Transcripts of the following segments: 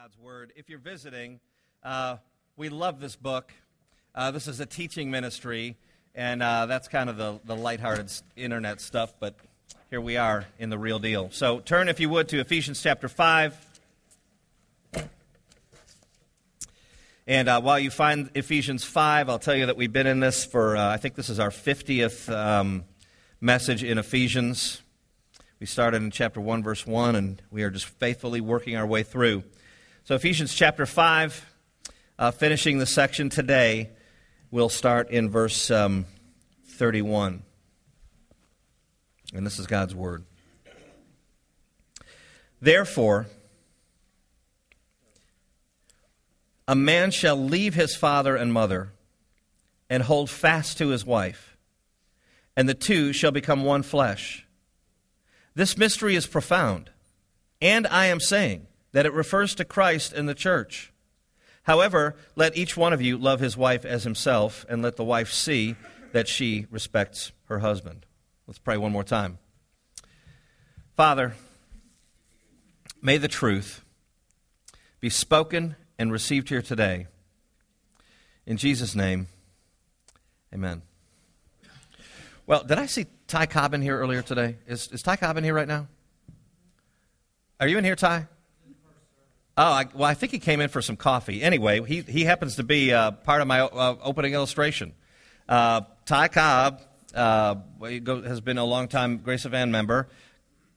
God's Word. If you're visiting, uh, we love this book. Uh, this is a teaching ministry, and uh, that's kind of the, the lighthearted internet stuff, but here we are in the real deal. So turn, if you would, to Ephesians chapter 5. And uh, while you find Ephesians 5, I'll tell you that we've been in this for, uh, I think this is our 50th um, message in Ephesians. We started in chapter 1, verse 1, and we are just faithfully working our way through. So, Ephesians chapter 5, uh, finishing the section today, we'll start in verse um, 31. And this is God's word. Therefore, a man shall leave his father and mother and hold fast to his wife, and the two shall become one flesh. This mystery is profound, and I am saying that it refers to Christ and the church. However, let each one of you love his wife as himself, and let the wife see that she respects her husband. Let's pray one more time. Father, may the truth be spoken and received here today. In Jesus' name, amen. Well, did I see Ty Cobb in here earlier today? Is, is Ty Cobb in here right now? Are you in here, Ty? Oh, I, well, I think he came in for some coffee. Anyway, he, he happens to be uh, part of my uh, opening illustration. Uh, Ty Cobb uh, has been a long-time Grace of Anne member,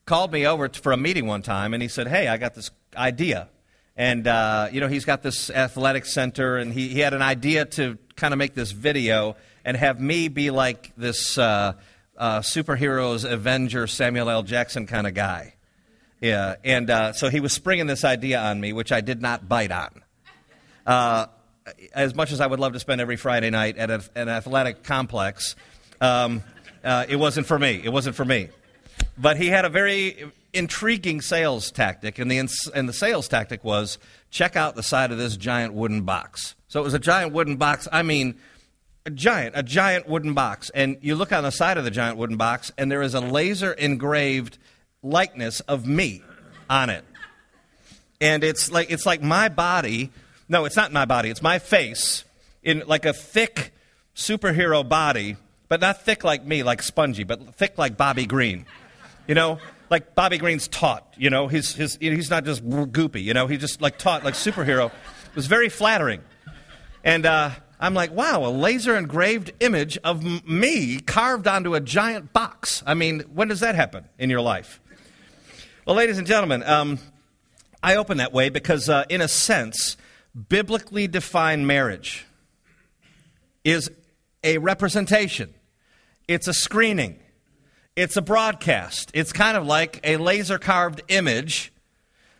called me over for a meeting one time, and he said, hey, I got this idea. And, uh, you know, he's got this athletic center, and he, he had an idea to kind of make this video and have me be like this uh, superheroes Avenger Samuel L. Jackson kind of guy. Yeah, and uh, so he was springing this idea on me, which I did not bite on. Uh, as much as I would love to spend every Friday night at a, an athletic complex, um, uh, it wasn't for me. It wasn't for me. But he had a very intriguing sales tactic, and the, and the sales tactic was check out the side of this giant wooden box. So it was a giant wooden box. I mean, a giant, a giant wooden box. And you look on the side of the giant wooden box, and there is a laser engraved likeness of me on it. And it's like it's like my body. No, it's not my body. It's my face in like a thick superhero body, but not thick like me, like spongy, but thick like Bobby Green. You know, like Bobby Green's taut. You know, he's his, he's not just goopy. You know, he's just like taut, like superhero. It was very flattering. And uh, I'm like, wow, a laser engraved image of me carved onto a giant box. I mean, when does that happen in your life? Well, ladies and gentlemen, um, I open that way because, uh, in a sense, biblically defined marriage is a representation, it's a screening, it's a broadcast. It's kind of like a laser carved image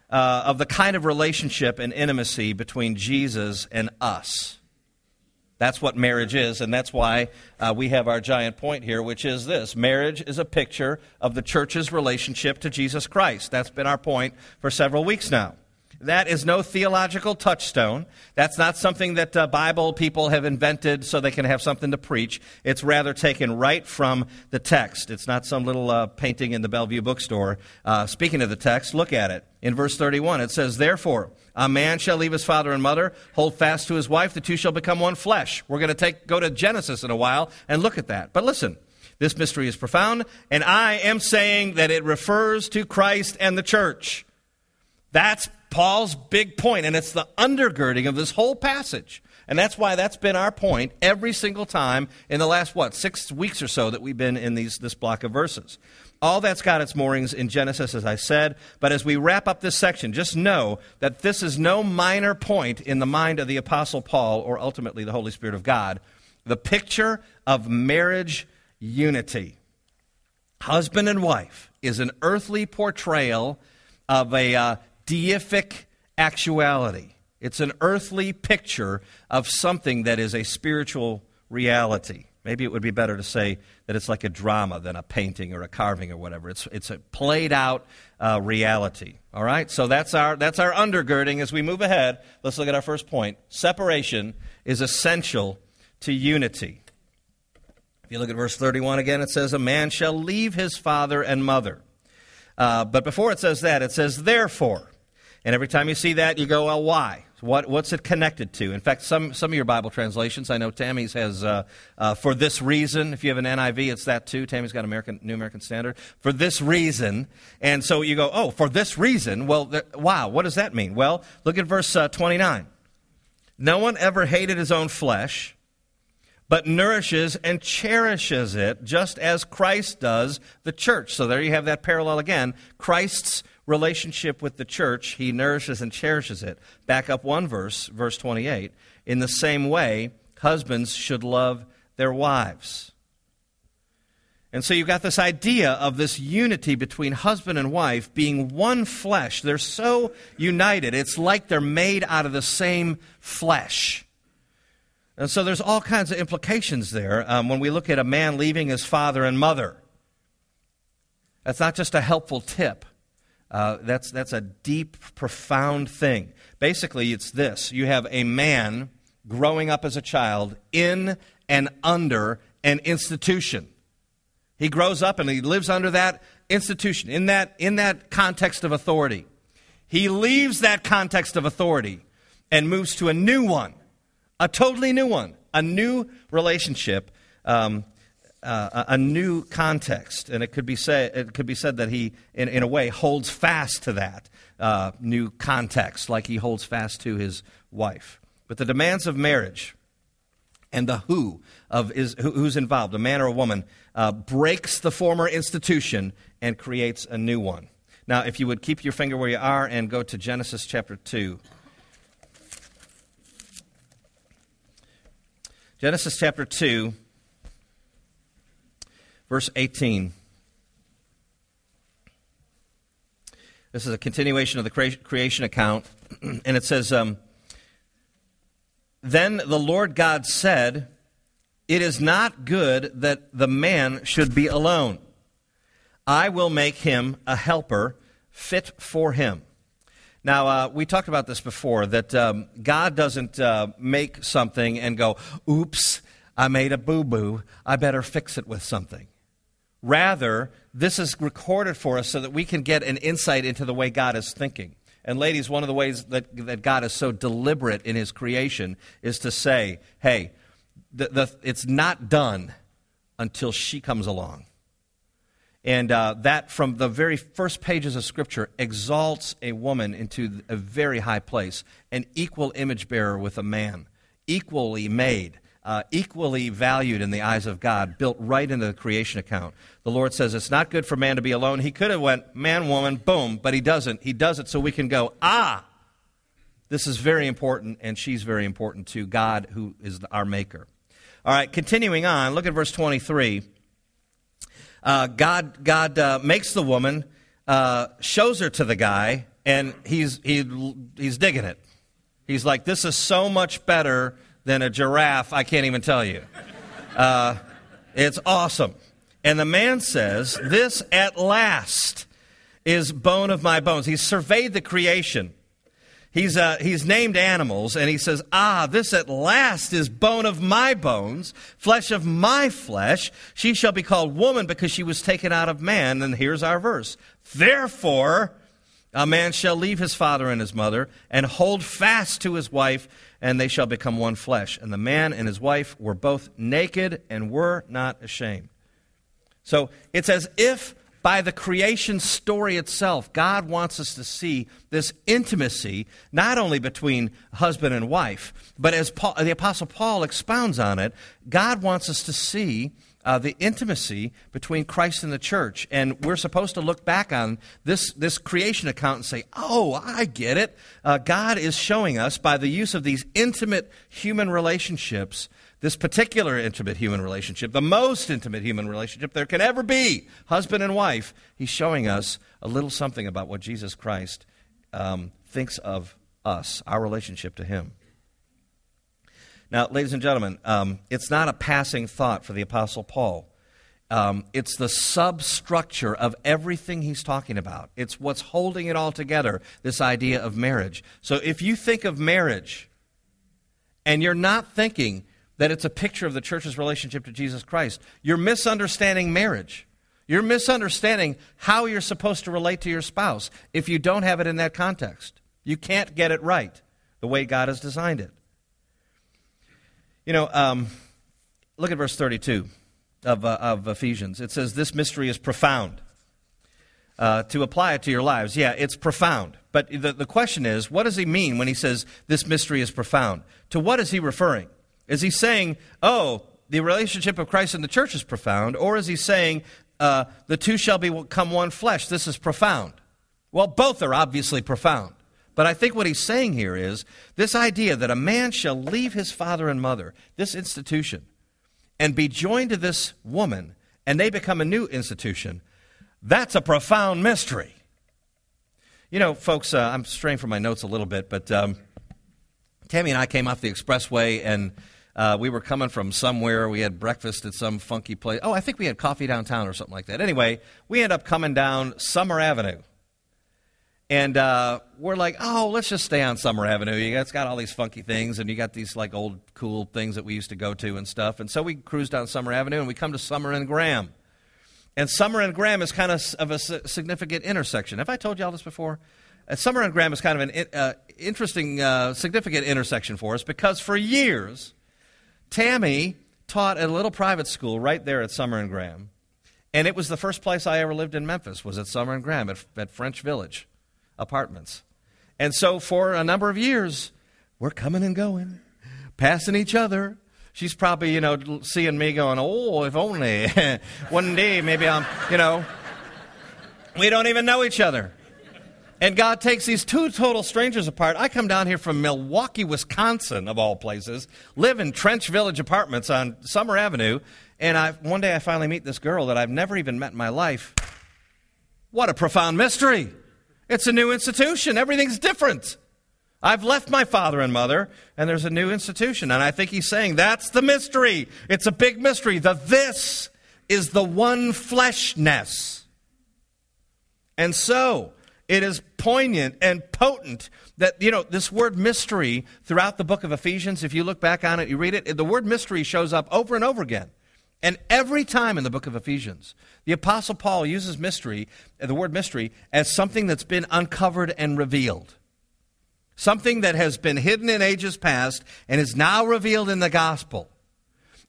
uh, of the kind of relationship and intimacy between Jesus and us. That's what marriage is, and that's why uh, we have our giant point here, which is this marriage is a picture of the church's relationship to Jesus Christ. That's been our point for several weeks now. That is no theological touchstone. That's not something that uh, Bible people have invented so they can have something to preach. It's rather taken right from the text. It's not some little uh, painting in the Bellevue bookstore. Uh, speaking of the text, look at it. In verse 31, it says, Therefore, a man shall leave his father and mother, hold fast to his wife, the two shall become one flesh. We're going to take, go to Genesis in a while and look at that. But listen, this mystery is profound, and I am saying that it refers to Christ and the church. That's Paul's big point, and it's the undergirding of this whole passage. And that's why that's been our point every single time in the last, what, six weeks or so that we've been in these, this block of verses. All that's got its moorings in Genesis, as I said. But as we wrap up this section, just know that this is no minor point in the mind of the Apostle Paul or ultimately the Holy Spirit of God. The picture of marriage unity. Husband and wife is an earthly portrayal of a uh, deific actuality. It's an earthly picture of something that is a spiritual reality. Maybe it would be better to say that it's like a drama than a painting or a carving or whatever. It's, it's a played out uh, reality. All right? So that's our, that's our undergirding as we move ahead. Let's look at our first point. Separation is essential to unity. If you look at verse 31 again, it says, A man shall leave his father and mother. Uh, but before it says that, it says, Therefore. And every time you see that, you go, well, why? What, what's it connected to? In fact, some, some of your Bible translations, I know Tammy's has, uh, uh, for this reason. If you have an NIV, it's that too. Tammy's got American, New American Standard. For this reason. And so you go, oh, for this reason? Well, th- wow, what does that mean? Well, look at verse uh, 29. No one ever hated his own flesh, but nourishes and cherishes it, just as Christ does the church. So there you have that parallel again. Christ's relationship with the church, he nourishes and cherishes it. Back up one verse, verse 28. In the same way, husbands should love their wives. And so you've got this idea of this unity between husband and wife being one flesh. They're so united. It's like they're made out of the same flesh. And so there's all kinds of implications there um, when we look at a man leaving his father and mother. That's not just a helpful tip. Uh, that's, that's a deep, profound thing. Basically, it's this you have a man growing up as a child in and under an institution. He grows up and he lives under that institution, in that, in that context of authority. He leaves that context of authority and moves to a new one, a totally new one, a new relationship um, uh, a new context, and it could be say, it could be said that he, in, in a way, holds fast to that uh, new context, like he holds fast to his wife. But the demands of marriage and the who of is who, who's involved, a man or a woman, uh, breaks the former institution and creates a new one. Now, if you would keep your finger where you are and go to Genesis chapter two. Genesis chapter 2 Verse 18. This is a continuation of the creation account, and it says, um, Then the Lord God said, It is not good that the man should be alone. I will make him a helper fit for him. Now, uh, we talked about this before that um, God doesn't uh, make something and go, oops, I made a boo boo. I better fix it with something. Rather, this is recorded for us so that we can get an insight into the way God is thinking. And, ladies, one of the ways that, that God is so deliberate in his creation is to say, hey, the, the, it's not done until she comes along. And uh, that, from the very first pages of Scripture, exalts a woman into a very high place, an equal image bearer with a man, equally made uh, equally valued in the eyes of God, built right into the creation account. The Lord says it's not good for man to be alone. He could have went man, woman, boom, but he doesn't. He does it so we can go, ah, this is very important, and she's very important to God, who is our maker. All right, continuing on, look at verse 23. Uh, God, God uh, makes the woman, uh, shows her to the guy, and he's, he, he's digging it. He's like, this is so much better than a giraffe, I can't even tell you. Uh, it's awesome. And the man says, This at last is bone of my bones. He's surveyed the creation. He's, uh, he's named animals, and he says, Ah, this at last is bone of my bones, flesh of my flesh. She shall be called woman because she was taken out of man. And here's our verse. Therefore, a man shall leave his father and his mother and hold fast to his wife, and they shall become one flesh. And the man and his wife were both naked and were not ashamed. So it's as if by the creation story itself, God wants us to see this intimacy, not only between husband and wife, but as Paul, the Apostle Paul expounds on it, God wants us to see uh, the intimacy between Christ and the church. And we're supposed to look back on this, this creation account and say, oh, I get it. Uh, God is showing us by the use of these intimate human relationships, this particular intimate human relationship, the most intimate human relationship there can ever be, husband and wife, He's showing us a little something about what Jesus Christ um, thinks of us, our relationship to Him. Now, ladies and gentlemen, um, it's not a passing thought for the Apostle Paul. Um, it's the substructure of everything he's talking about. It's what's holding it all together, this idea of marriage. So if you think of marriage and you're not thinking that it's a picture of the church's relationship to Jesus Christ, you're misunderstanding marriage. You're misunderstanding how you're supposed to relate to your spouse if you don't have it in that context. You can't get it right the way God has designed it. You know, um, look at verse 32 of, uh, of Ephesians. It says, This mystery is profound. Uh, to apply it to your lives, yeah, it's profound. But the, the question is, what does he mean when he says this mystery is profound? To what is he referring? Is he saying, oh, the relationship of Christ and the church is profound? Or is he saying, uh, the two shall become one flesh? This is profound. Well, both are obviously profound. But I think what he's saying here is this idea that a man shall leave his father and mother, this institution, and be joined to this woman, and they become a new institution. That's a profound mystery. You know, folks, uh, I'm straying from my notes a little bit, but um, Tammy and I came off the expressway and uh, we were coming from somewhere. We had breakfast at some funky place. Oh, I think we had coffee downtown or something like that. Anyway, we end up coming down Summer Avenue. And uh, we're like, oh, let's just stay on Summer Avenue. You it's got all these funky things, and you got these like old cool things that we used to go to and stuff. And so we cruise down Summer Avenue, and we come to Summer and Graham. And Summer and Graham is kind of of a significant intersection. Have I told you all this before? Uh, Summer and Graham is kind of an uh, interesting, uh, significant intersection for us because for years, Tammy taught at a little private school right there at Summer and Graham. And it was the first place I ever lived in Memphis, was at Summer and Graham at, at French Village Apartments. And so for a number of years, we're coming and going, passing each other, she's probably, you know, seeing me going, oh, if only one day maybe I'm, you know, we don't even know each other. And God takes these two total strangers apart. I come down here from Milwaukee, Wisconsin, of all places, live in French Village Apartments on Summer Avenue, and I, one day I finally meet this girl that I've never even met in my life. What a profound mystery! It's a new institution, everything's different. I've left my father and mother, and there's a new institution. And I think he's saying that's the mystery. It's a big mystery. The this is the one fleshness. And so, it is poignant and potent that, you know, this word mystery throughout the book of Ephesians, if you look back on it, you read it, the word mystery shows up over and over again. And every time in the book of Ephesians, the Apostle Paul uses mystery, uh, the word mystery, as something that's been uncovered and revealed something that has been hidden in ages past and is now revealed in the gospel.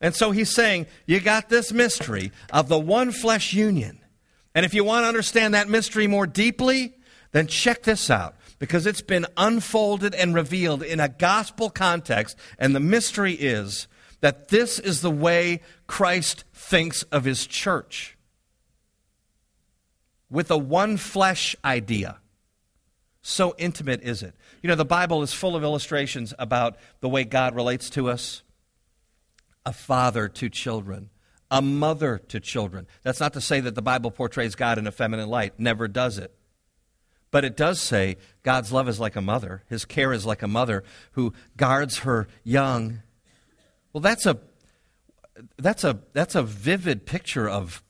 And so he's saying, you got this mystery of the one flesh union. And if you want to understand that mystery more deeply, then check this out because it's been unfolded and revealed in a gospel context. And the mystery is that this is the way Christ thinks of his church with a one flesh idea. So intimate is it. You know, the Bible is full of illustrations about the way God relates to us a father to children, a mother to children. That's not to say that the Bible portrays God in a feminine light, never does it. But it does say God's love is like a mother, his care is like a mother who guards her young. Well, that's a that's a that's a vivid picture of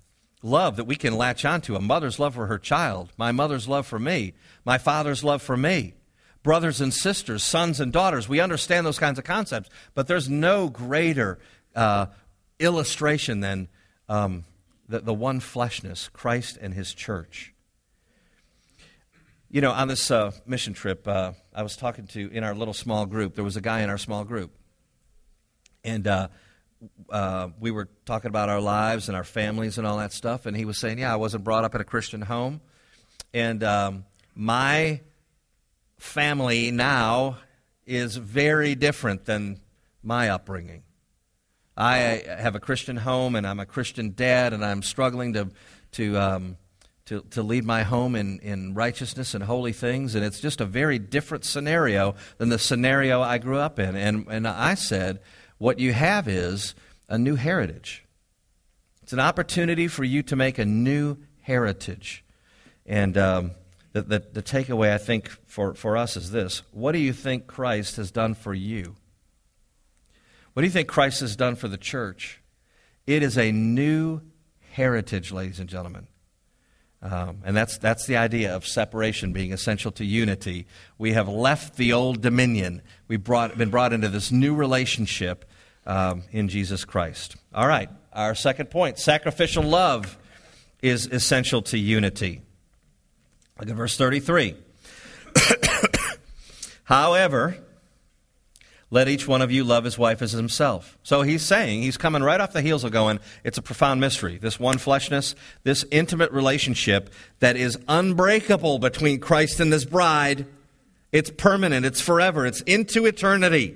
love that we can latch onto a mother's love for her child, my mother's love for me, my father's love for me, brothers and sisters, sons and daughters. We understand those kinds of concepts, but there's no greater uh, illustration than um, the, the one fleshness, Christ and his church. You know, on this uh, mission trip, uh, I was talking to, in our little small group, there was a guy in our small group. And uh, uh, we were talking about our lives and our families and all that stuff, and he was saying, "Yeah, I wasn't brought up in a Christian home, and um, my family now is very different than my upbringing. I have a Christian home, and I'm a Christian dad, and I'm struggling to to um, to, to lead my home in, in righteousness and holy things, and it's just a very different scenario than the scenario I grew up in. And and I said." What you have is a new heritage. It's an opportunity for you to make a new heritage. And um, the, the, the takeaway, I think, for, for us is this What do you think Christ has done for you? What do you think Christ has done for the church? It is a new heritage, ladies and gentlemen. Um, and that's, that's the idea of separation being essential to unity. We have left the old dominion. We've brought, been brought into this new relationship um, in Jesus Christ. All right, our second point sacrificial love is essential to unity. Look at verse 33. However, let each one of you love his wife as himself. So he's saying, he's coming right off the heels of going, it's a profound mystery. This one fleshness, this intimate relationship that is unbreakable between Christ and his bride. It's permanent, it's forever, it's into eternity.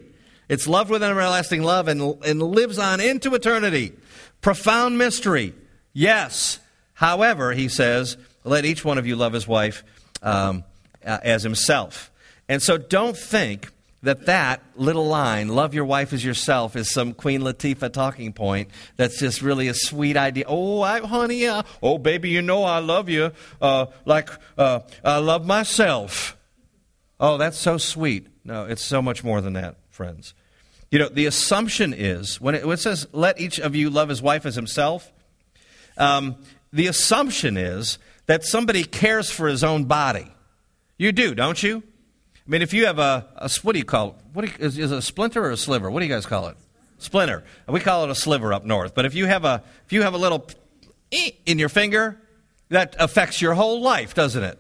It's loved with an everlasting love and, and lives on into eternity. Profound mystery. Yes. However, he says, let each one of you love his wife um, uh, as himself. And so don't think that that little line, love your wife as yourself, is some Queen Latifah talking point that's just really a sweet idea. Oh, I, honey, uh, oh, baby, you know I love you uh, like uh, I love myself. Oh, that's so sweet. No, it's so much more than that, friends. You know, the assumption is when it, when it says, let each of you love his wife as himself, um, the assumption is that somebody cares for his own body. You do, don't you? I mean, if you have a, a what do you call it? What you, is, is it a splinter or a sliver? What do you guys call it? Splinter. We call it a sliver up north. But if you have a if you have a little in your finger, that affects your whole life, doesn't it?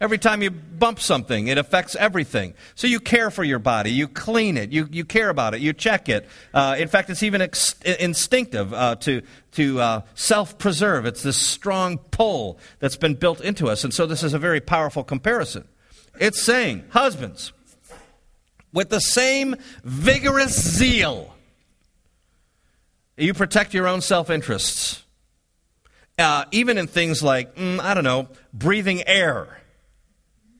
Every time you bump something, it affects everything. So you care for your body, you clean it, you, you care about it, you check it. Uh, in fact, it's even ex- instinctive uh, to, to uh, self preserve. It's this strong pull that's been built into us. And so this is a very powerful comparison. It's saying, husbands, with the same vigorous zeal, you protect your own self interests. Uh, even in things like, mm, I don't know, breathing air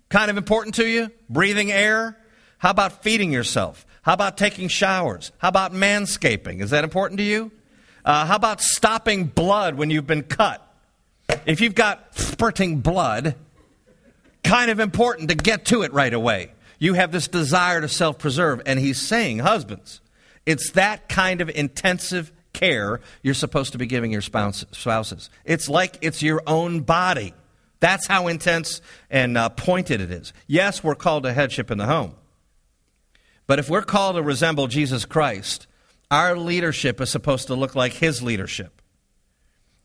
kind of important to you? Breathing air? How about feeding yourself? How about taking showers? How about manscaping? Is that important to you? Uh, how about stopping blood when you've been cut? If you've got spurting blood, kind of important to get to it right away. You have this desire to self preserve. And he's saying, husbands, it's that kind of intensive care you're supposed to be giving your spouses. It's like it's your own body. That's how intense and uh, pointed it is. Yes, we're called to headship in the home. But if we're called to resemble Jesus Christ, our leadership is supposed to look like his leadership.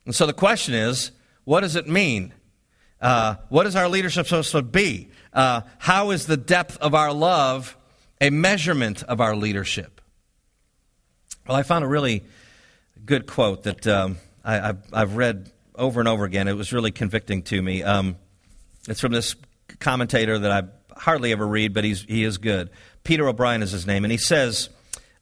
And so the question is what does it mean? Uh, what is our leadership supposed to be? Uh, how is the depth of our love a measurement of our leadership? Well, I found a really good quote that um, I, have read over and over again. It was really convicting to me. Um, it's from this commentator that I hardly ever read, but he's, he is good. Peter O'Brien is his name, and he says,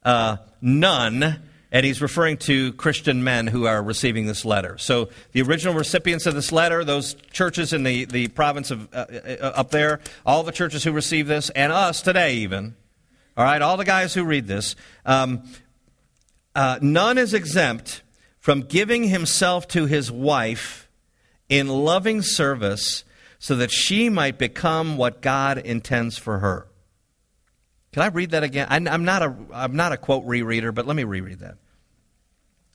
uh, None, and he's referring to Christian men who are receiving this letter. So the original recipients of this letter, those churches in the, the province of uh, uh, up there, all the churches who receive this, and us today even, all right, all the guys who read this, um, uh, none is exempt from giving himself to his wife in loving service so that she might become what God intends for her. Can I read that again? I'm not a, I'm not a quote rereader, but let me reread that.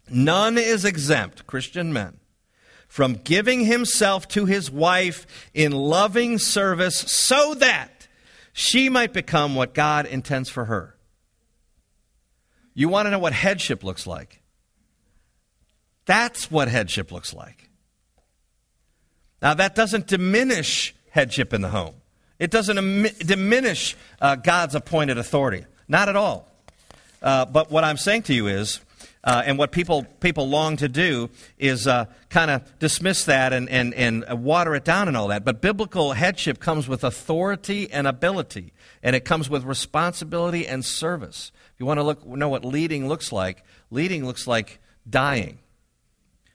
None is exempt, Christian men, from giving himself to his wife in loving service so that she might become what God intends for her. You want to know what headship looks like? That's what headship looks like. Now, that doesn't diminish headship in the home, it doesn't Im- diminish uh, God's appointed authority. Not at all. Uh, but what I'm saying to you is, uh, and what people, people long to do is uh, kind of dismiss that and, and, and water it down and all that. But biblical headship comes with authority and ability, and it comes with responsibility and service. If you want to look, know what leading looks like, leading looks like dying.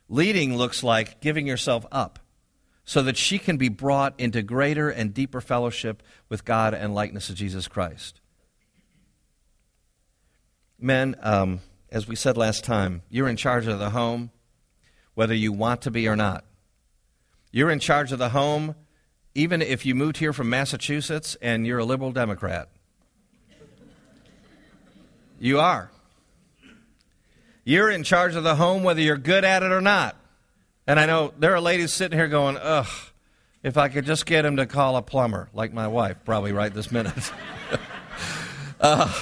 Leading looks like giving yourself up so that she can be brought into greater and deeper fellowship with God and likeness of Jesus Christ. Men, um, as we said last time, you're in charge of the home, whether you want to be or not. You're in charge of the home, even if you moved here from Massachusetts and you're a liberal Democrat. You are. You're in charge of the home whether you're good at it or not. And I know there are ladies sitting here going, ugh, if I could just get him to call a plumber, like my wife, probably right this minute. uh,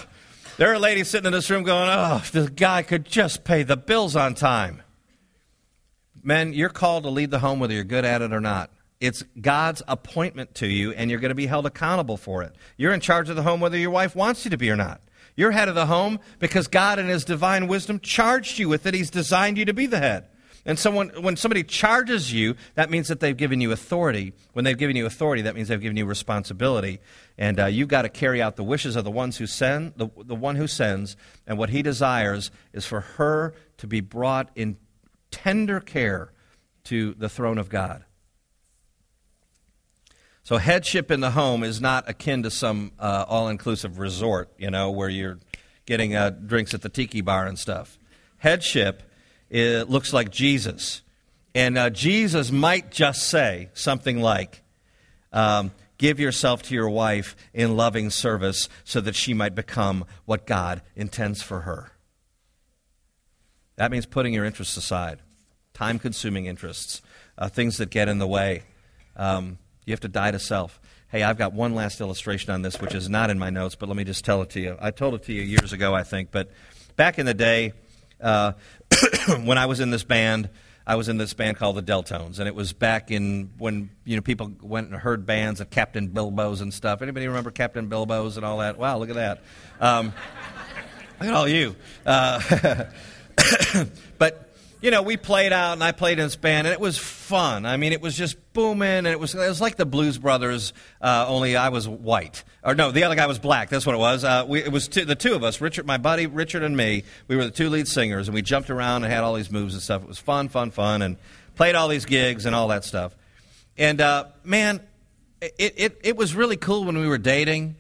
there are ladies sitting in this room going, oh, if this guy could just pay the bills on time. Men, you're called to lead the home whether you're good at it or not. It's God's appointment to you, and you're going to be held accountable for it. You're in charge of the home whether your wife wants you to be or not. You're head of the home because God, in His divine wisdom, charged you with it. He's designed you to be the head. And so when, somebody charges you, that means that they've given you authority. When they've given you authority, that means they've given you responsibility. And uh, you've got to carry out the wishes of the ones who send, the, the one who sends. And what he desires is for her to be brought in tender care to the throne of God. So headship in the home is not akin to some uh, all-inclusive resort, you know, where you're getting uh, drinks at the tiki bar and stuff. Headship it looks like Jesus. And uh, Jesus might just say something like, um, Give yourself to your wife in loving service so that she might become what God intends for her. That means putting your interests aside, time consuming interests, uh, things that get in the way. Um, you have to die to self. Hey, I've got one last illustration on this, which is not in my notes, but let me just tell it to you. I told it to you years ago, I think, but back in the day, uh, when I was in this band, I was in this band called the Deltones, and it was back in when you know people went and heard bands of Captain Bilbo's and stuff. Anybody remember Captain Bilbo's and all that? Wow, look at that! Um, look at all you. Uh, but you know, we played out, and I played in this band, and it was fun. I mean, it was just booming, and it was it was like the Blues Brothers, uh, only I was white, or no, the other guy was black. That's what it was. Uh, we, it was two, the two of us, Richard, my buddy Richard, and me. We were the two lead singers, and we jumped around and had all these moves and stuff. It was fun, fun, fun, and played all these gigs and all that stuff. And uh, man, it, it it was really cool when we were dating,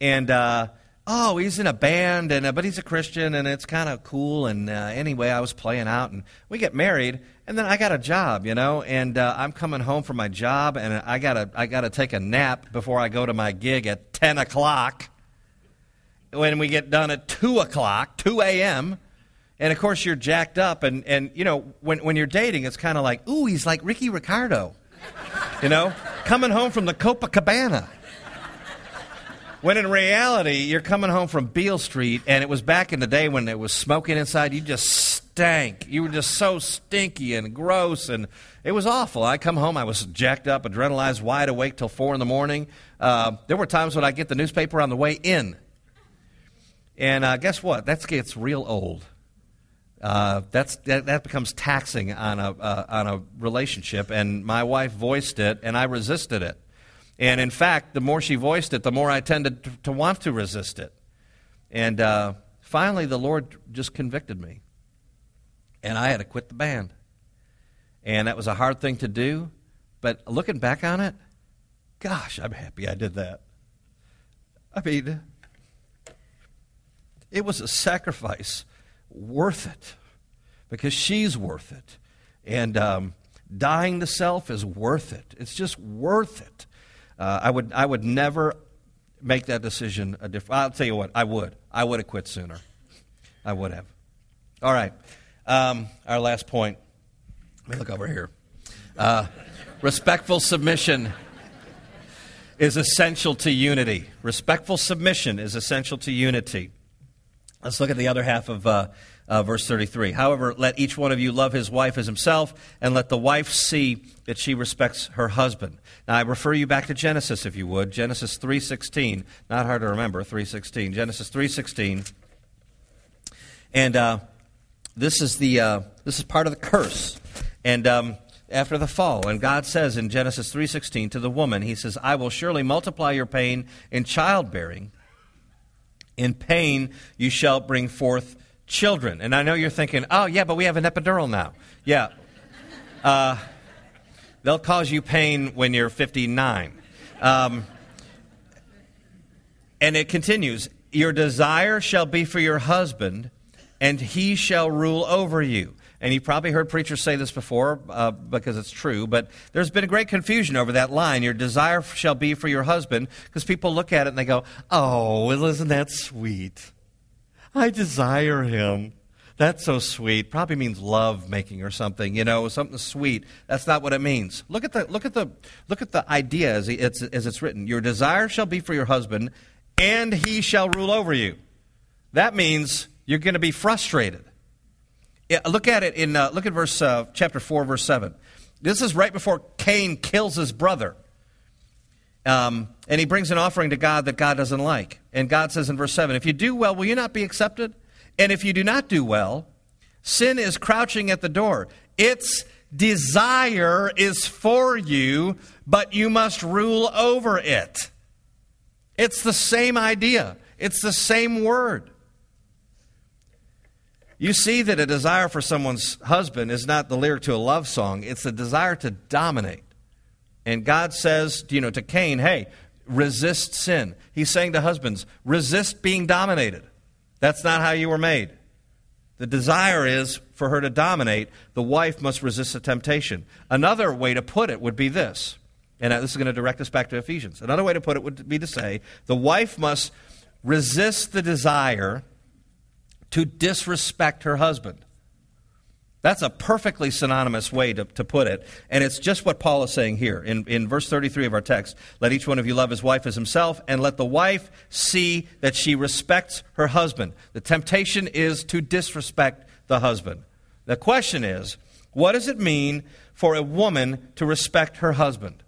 and uh, oh, he's in a band, and uh, but he's a Christian, and it's kind of cool. And uh, anyway, I was playing out, and we get married, and then I got a job, you know, and uh, I'm coming home from my job, and I gotta I gotta take a nap before I go to my gig at ten o'clock. When we get done at two o'clock, two a.m. And of course, you're jacked up, and, and you know, when, when you're dating, it's kind of like, ooh, he's like Ricky Ricardo, you know, coming home from the Copacabana. When in reality, you're coming home from Beale Street, and it was back in the day when it was smoking inside. You just stank. You were just so stinky and gross, and it was awful. I come home, I was jacked up, adrenalized, wide awake till four in the morning. Uh, there were times when I get the newspaper on the way in, and uh, guess what? That gets real old. Uh, that's that, that, becomes taxing on a uh, on a relationship, and my wife voiced it, and I resisted it. And in fact, the more she voiced it, the more I tended to, to want to resist it. And uh, finally, the Lord just convicted me. And I had to quit the band. And that was a hard thing to do. But looking back on it, gosh, I'm happy I did that. I mean, it was a sacrifice worth it because she's worth it. And um, dying to self is worth it. It's just worth it. Uh, I would I would never make that decision a different. I'll tell you what, I would. I would have quit sooner. I would have. All right. Um, our last point. Let me look over here. Uh, respectful submission is essential to unity. Respectful submission is essential to unity. Let's look at the other half of uh, uh, verse 33. However, let each one of you love his wife as himself, and let the wife see that she respects her husband. Now, I refer you back to Genesis, if you would. Genesis 3.16. Not hard to remember, 3.16. Genesis 3.16. And uh, this, is the, uh, this is part of the curse. And um, after the fall, and God says in Genesis 3.16 to the woman, he says, I will surely multiply your pain in childbearing. In pain you shall bring forth children. And I know you're thinking, oh, yeah, but we have an epidural now. Yeah. Uh, they'll cause you pain when you're 59. Um, and it continues Your desire shall be for your husband, and he shall rule over you. And you've probably heard preachers say this before uh, because it's true, but there's been a great confusion over that line. Your desire shall be for your husband, because people look at it and they go, Oh, well, isn't that sweet? I desire him. That's so sweet. Probably means love making or something, you know, something sweet. That's not what it means. Look at the look at the look at the idea as it's as it's written. Your desire shall be for your husband, and he shall rule over you. That means you're going to be frustrated. Yeah, look at it in uh, look at verse uh, chapter four, verse seven. This is right before Cain kills his brother. Um, and he brings an offering to God that God doesn't like. And God says in verse 7 If you do well, will you not be accepted? And if you do not do well, sin is crouching at the door. Its desire is for you, but you must rule over it. It's the same idea, it's the same word. You see that a desire for someone's husband is not the lyric to a love song, it's a desire to dominate. And God says, you know, to Cain, hey, resist sin. He's saying to husbands, resist being dominated. That's not how you were made. The desire is for her to dominate. The wife must resist the temptation. Another way to put it would be this, and this is going to direct us back to Ephesians. Another way to put it would be to say the wife must resist the desire to disrespect her husband. That's a perfectly synonymous way to, to put it. And it's just what Paul is saying here in, in verse 33 of our text. Let each one of you love his wife as himself, and let the wife see that she respects her husband. The temptation is to disrespect the husband. The question is what does it mean for a woman to respect her husband?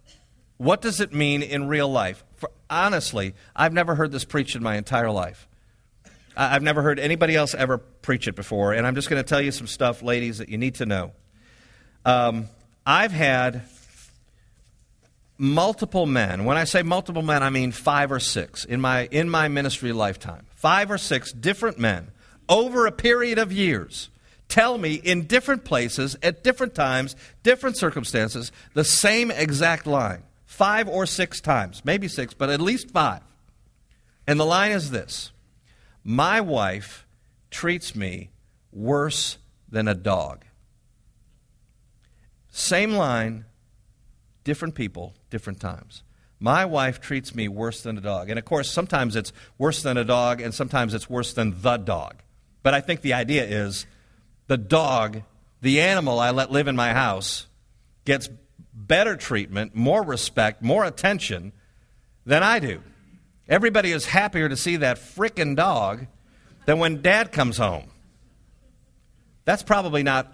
What does it mean in real life? For, honestly, I've never heard this preached in my entire life. I've never heard anybody else ever preach it before, and I'm just going to tell you some stuff, ladies, that you need to know. Um, I've had multiple men. When I say multiple men, I mean five or six in my in my ministry lifetime. Five or six different men over a period of years tell me in different places at different times, different circumstances, the same exact line. Five or six times, maybe six, but at least five. And the line is this my wife treats me worse than a dog. Same line, different people, different times. My wife treats me worse than a dog. And of course, sometimes it's worse than a dog, and sometimes it's worse than the dog. But I think the idea is the dog, the animal I let live in my house, gets better treatment, more respect, more attention than I do. Everybody is happier to see that frickin' dog than when dad comes home. That's probably not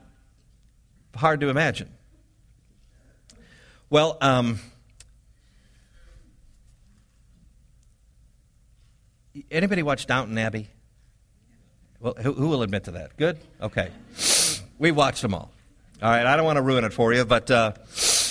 hard to imagine. Well, um, anybody watch Downton Abbey? Well, who, who, will admit to that? Good? Okay. We watched them all. All right, I don't want to ruin it for you, but uh,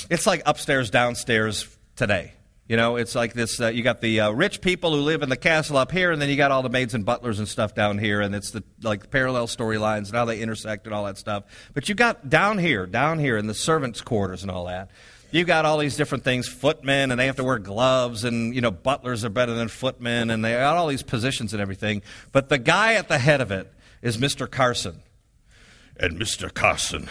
it's like upstairs, downstairs today. You know, it's like this. Uh, you got the uh, rich people who live in the castle up here, and then you got all the maids and butlers and stuff down here, and it's the like parallel storylines and how they intersect and all that stuff. But you got down here, down here in the servants' quarters and all that. You got all these different things, footmen, and they have to wear gloves, and you know, butlers are better than footmen, and they got all these positions and everything. But the guy at the head of it is Mr. Carson and Mr. Carson.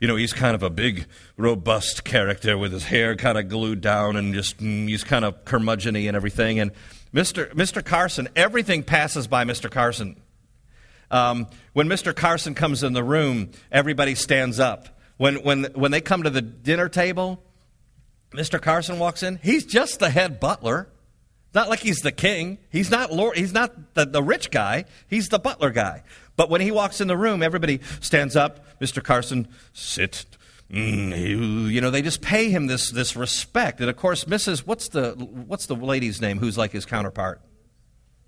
You know, he's kind of a big, robust character with his hair kind of glued down and just, mm, he's kind of curmudgeon and everything. And Mr. Mr. Carson, everything passes by Mr. Carson. Um, when Mr. Carson comes in the room, everybody stands up. When, when, when they come to the dinner table, Mr. Carson walks in. He's just the head butler. Not like he's the king. He's not Lord, he's not the, the rich guy. He's the butler guy. But when he walks in the room, everybody stands up. Mr. Carson, sit. Mm, you know, they just pay him this, this respect. And of course, Mrs. What's the, what's the lady's name who's like his counterpart?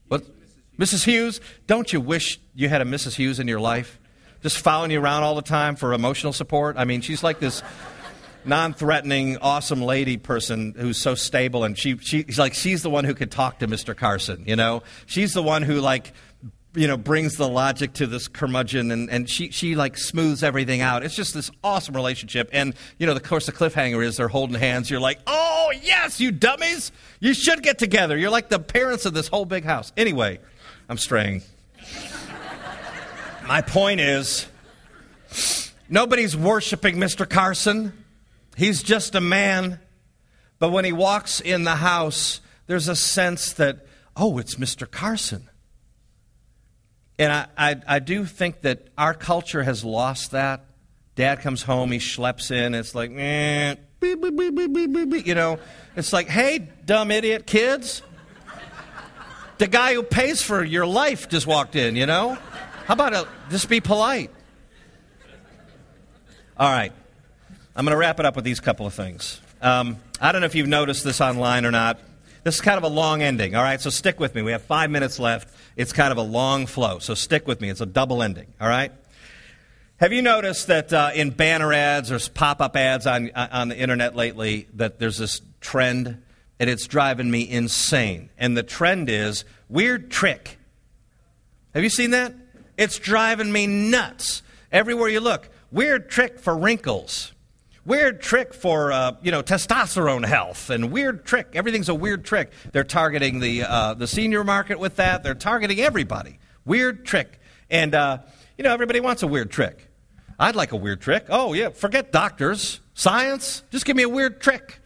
What? Mrs. Hughes? Don't you wish you had a Mrs. Hughes in your life? Just following you around all the time for emotional support? I mean, she's like this non-threatening, awesome lady person who's so stable, and she, she's like she's the one who could talk to Mr. Carson. You know, she's the one who like you know, brings the logic to this curmudgeon and, and she, she like smooths everything out. It's just this awesome relationship. And, you know, the course, the cliffhanger is they're holding hands. You're like, oh, yes, you dummies. You should get together. You're like the parents of this whole big house. Anyway, I'm straying. My point is nobody's worshiping Mr. Carson. He's just a man. But when he walks in the house, there's a sense that, oh, it's Mr. Carson. And I, I, I, do think that our culture has lost that. Dad comes home, he schleps in, it's like, eh, beep, beep, beep, you know, it's like, hey, dumb idiot kids. The guy who pays for your life just walked in, you know? How about a, just be polite? All right. I'm going to wrap it up with these couple of things. Um, I don't know if you've noticed this online or not. This is kind of a long ending, all right? So stick with me. We have five minutes left. It's kind of a long flow, so stick with me. It's a double ending, all right? Have you noticed that uh, in banner ads or pop up ads on, on the internet lately that there's this trend and it's driving me insane? And the trend is weird trick. Have you seen that? It's driving me nuts. Everywhere you look, weird trick for wrinkles. Weird trick for uh, you know testosterone health and weird trick. Everything's a weird trick. They're targeting the uh, the senior market with that. They're targeting everybody. Weird trick, and uh, you know everybody wants a weird trick. I'd like a weird trick. Oh yeah, forget doctors, science. Just give me a weird trick.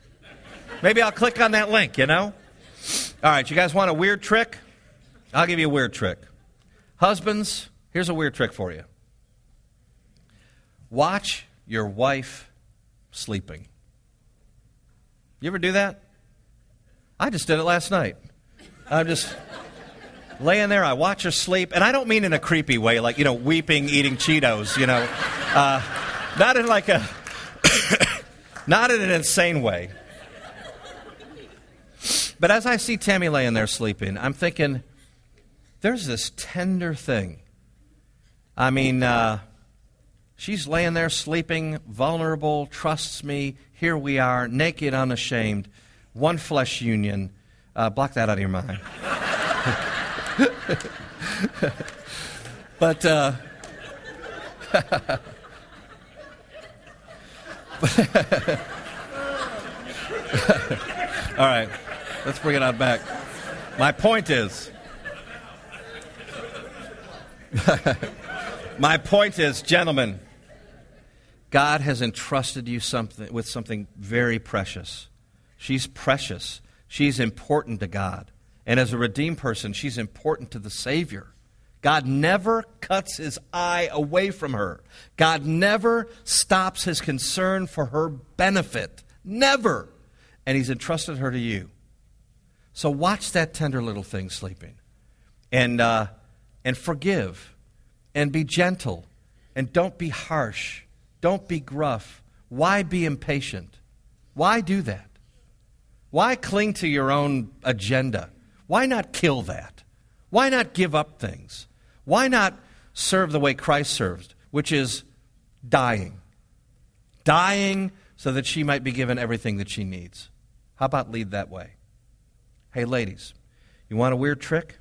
Maybe I'll click on that link. You know. All right, you guys want a weird trick? I'll give you a weird trick. Husbands, here's a weird trick for you. Watch your wife sleeping. You ever do that? I just did it last night. I'm just laying there. I watch her sleep, and I don't mean in a creepy way, like you know, weeping, eating Cheetos. You know, uh, not in like a, not in an insane way. But as I see Tammy laying there sleeping, I'm thinking, there's this tender thing. I mean, uh, she's laying there sleeping, vulnerable, trusts me. Here we are, naked, unashamed, one flesh union. Uh, block that out of your mind. but, uh, all right, let's bring it on back. My point is. My point is, gentlemen, God has entrusted you something, with something very precious. She's precious. She's important to God. And as a redeemed person, she's important to the Savior. God never cuts his eye away from her. God never stops his concern for her benefit. Never. And he's entrusted her to you. So watch that tender little thing sleeping. And, uh, and forgive and be gentle and don't be harsh. Don't be gruff. Why be impatient? Why do that? Why cling to your own agenda? Why not kill that? Why not give up things? Why not serve the way Christ served, which is dying? Dying so that she might be given everything that she needs. How about lead that way? Hey, ladies, you want a weird trick?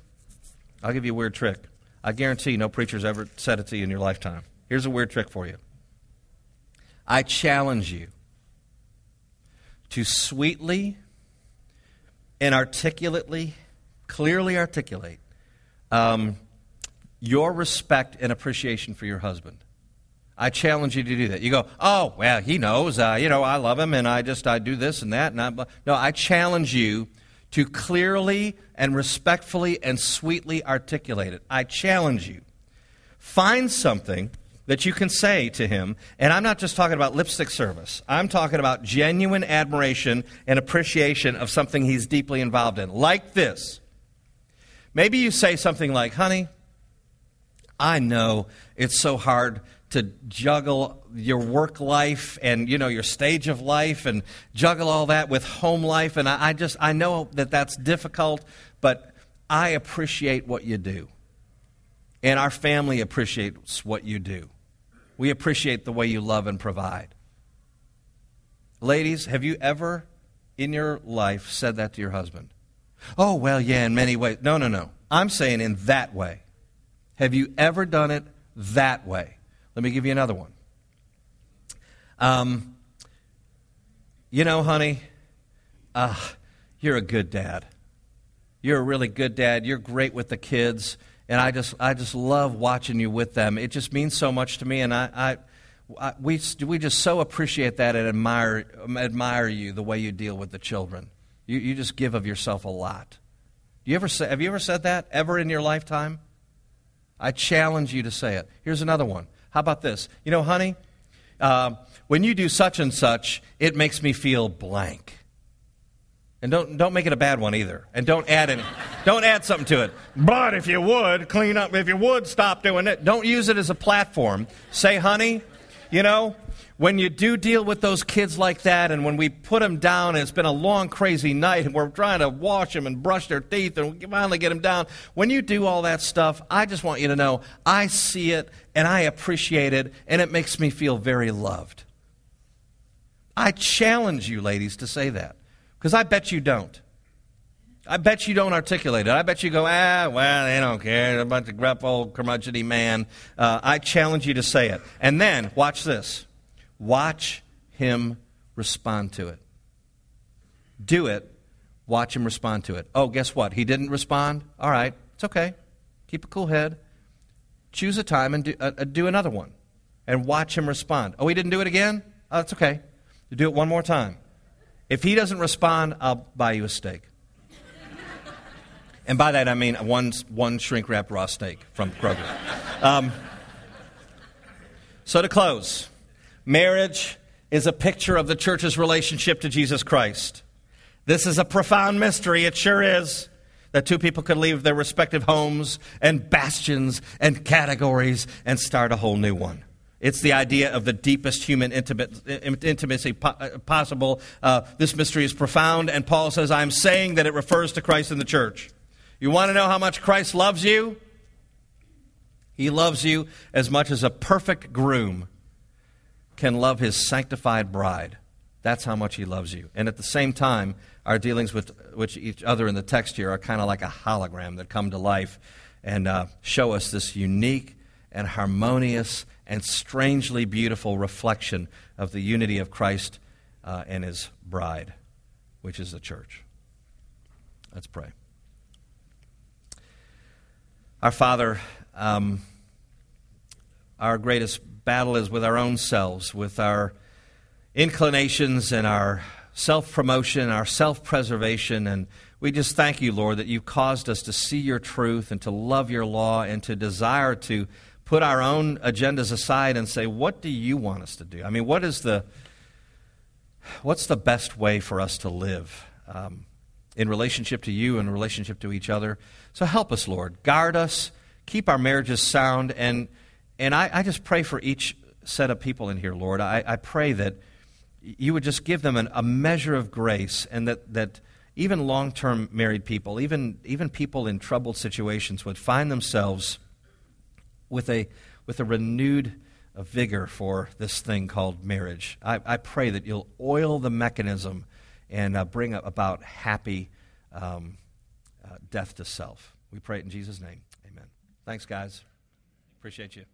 I'll give you a weird trick. I guarantee no preacher's ever said it to you in your lifetime. Here's a weird trick for you. I challenge you to sweetly and articulately, clearly articulate um, your respect and appreciation for your husband. I challenge you to do that. You go, oh, well, he knows. Uh, you know, I love him, and I just I do this and that. And I, no, I challenge you to clearly and respectfully and sweetly articulate it. I challenge you. Find something that you can say to him, and I'm not just talking about lipstick service. I'm talking about genuine admiration and appreciation of something he's deeply involved in. Like this. Maybe you say something like, honey, I know it's so hard to juggle your work life and you know your stage of life and juggle all that with home life and I, I, just i know that that's difficult but i appreciate what you do and our family appreciates what you do we appreciate the way you love and provide. Ladies have you ever in your life said that to your husband? Oh well yeah in many ways. No no no. I'm saying in that way. Have you ever done it that way? Let me give you another one. Um, you know, honey, uh, you're a good dad. You're a really good dad. You're great with the kids, and I just, I just love watching you with them. It just means so much to me, and I, I, I we, we just so appreciate that and admire, admire you the way you deal with the children. You, you just give of yourself a lot. You ever say, have you ever said that ever in your lifetime? I challenge you to say it. Here's another one. How about this? You know, honey, uh, when you do such and such, it makes me feel blank. And don't, don't make it a bad one either. And don't add any, don't add something to it. But if you would, clean up, if you would stop doing it, don't use it as a platform. Say, honey, You know, when you do deal with those kids like that, and when we put them down, and it's been a long, crazy night, and we're trying to wash them and brush their teeth, and we finally get them down. When you do all that stuff, I just want you to know I see it, and I appreciate it, and it makes me feel very loved. I challenge you, ladies, to say that, because I bet you don't. I bet you don't articulate it. I bet you go, ah, well, they don't care. They're a bunch of gruff old curmudgeony man. Uh, I challenge you to say it. And then, watch this. Watch him respond to it. Do it. Watch him respond to it. Oh, guess what? He didn't respond? All right. It's okay. Keep a cool head. Choose a time and do, uh, uh do another one. And watch him respond. Oh, he didn't do it again? Oh, that's okay. You do it one more time. If he doesn't respond, I'll buy you a steak. And by that I mean one, one shrink wrapped raw steak from Kroger. Um, so to close, marriage is a picture of the church's relationship to Jesus Christ. This is a profound mystery, it sure is, that two people could leave their respective homes and bastions and categories and start a whole new one. It's the idea of the deepest human intimacy possible. Uh, this mystery is profound, and Paul says, I'm saying that it refers to Christ and the church. You want to know how much Christ loves you? He loves you as much as a perfect groom can love his sanctified bride. That's how much he loves you. And at the same time, our dealings with, with each other in the text here are kind of like a hologram that come to life and uh, show us this unique and harmonious and strangely beautiful reflection of the unity of Christ uh, and his bride, which is the church. Let's pray. Our Father, um, our greatest battle is with our own selves, with our inclinations and our self promotion, our self preservation. And we just thank you, Lord, that you've caused us to see your truth and to love your law and to desire to put our own agendas aside and say, what do you want us to do? I mean, what is the. What's the best way for us to live? Um, in relationship to you and relationship to each other. So help us, Lord. Guard us. Keep our marriages sound. And, and I, I just pray for each set of people in here, Lord. I, I pray that you would just give them an, a measure of grace and that, that even long term married people, even, even people in troubled situations, would find themselves with a, with a renewed vigor for this thing called marriage. I, I pray that you'll oil the mechanism and uh, bring about happy um, uh, death to self. We pray it in Jesus' name. Amen. Thanks, guys. Appreciate you.